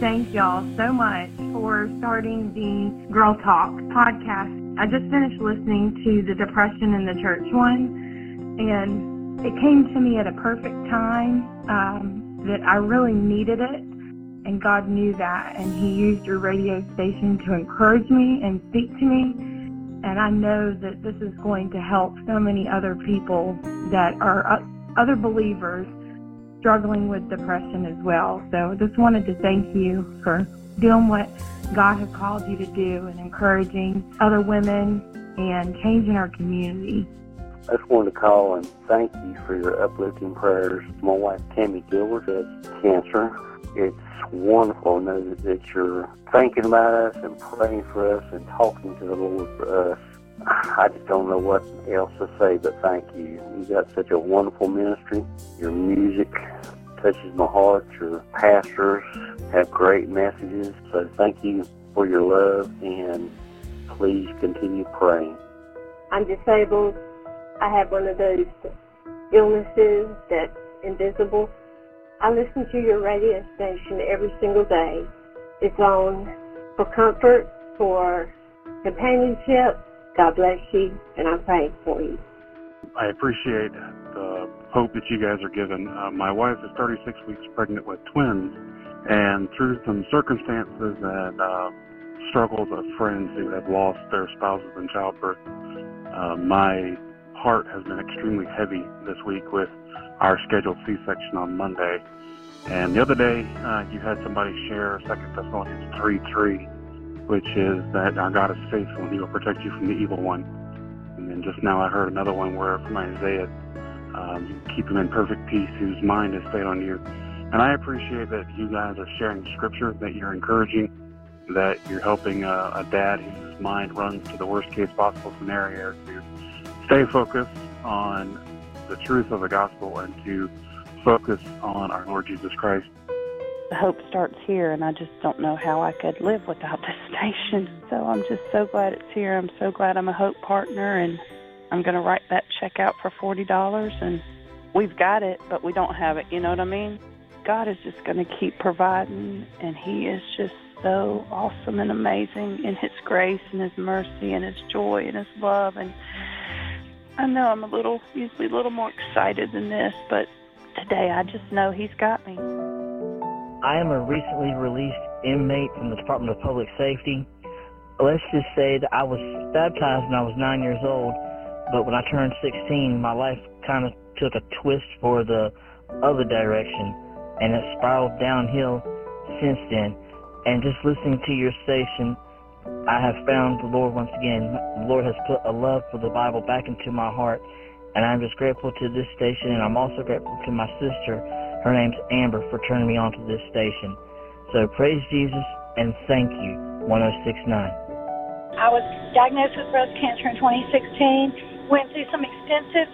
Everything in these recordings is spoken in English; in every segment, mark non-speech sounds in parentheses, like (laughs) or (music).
thank y'all so much for starting the Girl Talk podcast. I just finished listening to the Depression in the Church one, and it came to me at a perfect time um, that I really needed it. And God knew that, and He used your radio station to encourage me and speak to me. And I know that this is going to help so many other people that are uh, other believers struggling with depression as well. So just wanted to thank you for doing what God has called you to do and encouraging other women and changing our community. I just wanted to call and thank you for your uplifting prayers. My wife Tammy Gilbert has cancer. It's wonderful to know that you're thinking about us and praying for us and talking to the Lord for us. I just don't know what else to say but thank you. You got such a wonderful ministry. Your music touches my heart. Your pastors have great messages. So thank you for your love and please continue praying. I'm disabled. I have one of those illnesses that's invisible. I listen to your radio station every single day. It's on for comfort, for companionship, God bless you, and I'm praying for you. I appreciate the hope that you guys are given. Uh, my wife is 36 weeks pregnant with twins, and through some circumstances and uh, struggles of friends who have lost their spouses in childbirth, uh, my heart has been extremely heavy this week with our scheduled C-section on Monday. And the other day, uh, you had somebody share 2 Thessalonians 3:3 which is that our God is faithful and he will protect you from the evil one. And then just now I heard another one where from Isaiah, um, keep him in perfect peace whose mind is stayed on you. And I appreciate that you guys are sharing scripture, that you're encouraging, that you're helping a, a dad whose mind runs to the worst case possible scenario to stay focused on the truth of the gospel and to focus on our Lord Jesus Christ hope starts here, and I just don't know how I could live without (laughs) this station. So I'm just so glad it's here. I'm so glad I'm a Hope partner, and I'm going to write that check out for $40. And we've got it, but we don't have it. You know what I mean? God is just going to keep providing, and He is just so awesome and amazing in His grace and His mercy and His joy and His love. And I know I'm a little, usually a little more excited than this, but today I just know He's got me. I am a recently released inmate from the Department of Public Safety. Let's just say that I was baptized when I was nine years old, but when I turned 16, my life kind of took a twist for the other direction, and it spiraled downhill since then. And just listening to your station, I have found the Lord once again. The Lord has put a love for the Bible back into my heart, and I'm just grateful to this station, and I'm also grateful to my sister her name's Amber for turning me on to this station. So praise Jesus and thank you, 1069. I was diagnosed with breast cancer in 2016, went through some extensive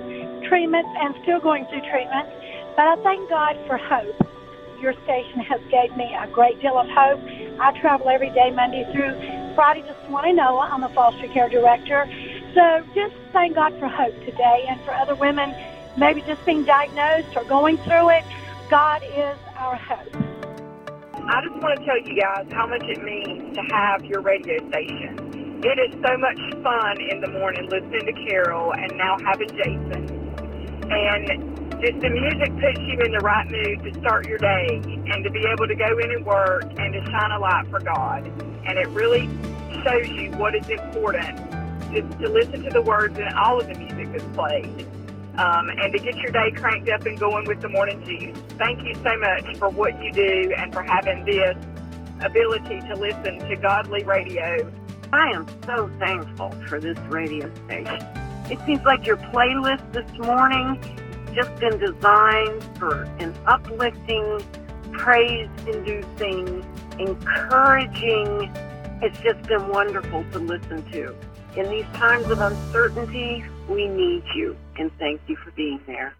treatments and still going through treatment. But I thank God for hope. Your station has gave me a great deal of hope. I travel every day, Monday through Friday to Swannanoa. I'm a foster care director. So just thank God for hope today and for other women maybe just being diagnosed or going through it. God is our hope. I just want to tell you guys how much it means to have your radio station. It is so much fun in the morning listening to Carol and now having Jason. And just the music puts you in the right mood to start your day and to be able to go in and work and to shine a light for God. And it really shows you what is important to, to listen to the words in all of the music that's played um, and to get your day cranked up and going with the morning juice. Thank you so much for what you do and for having this ability to listen to godly radio. I am so thankful for this radio station. It seems like your playlist this morning just been designed for an uplifting, praise-inducing, encouraging. It's just been wonderful to listen to. In these times of uncertainty, we need you, and thank you for being there.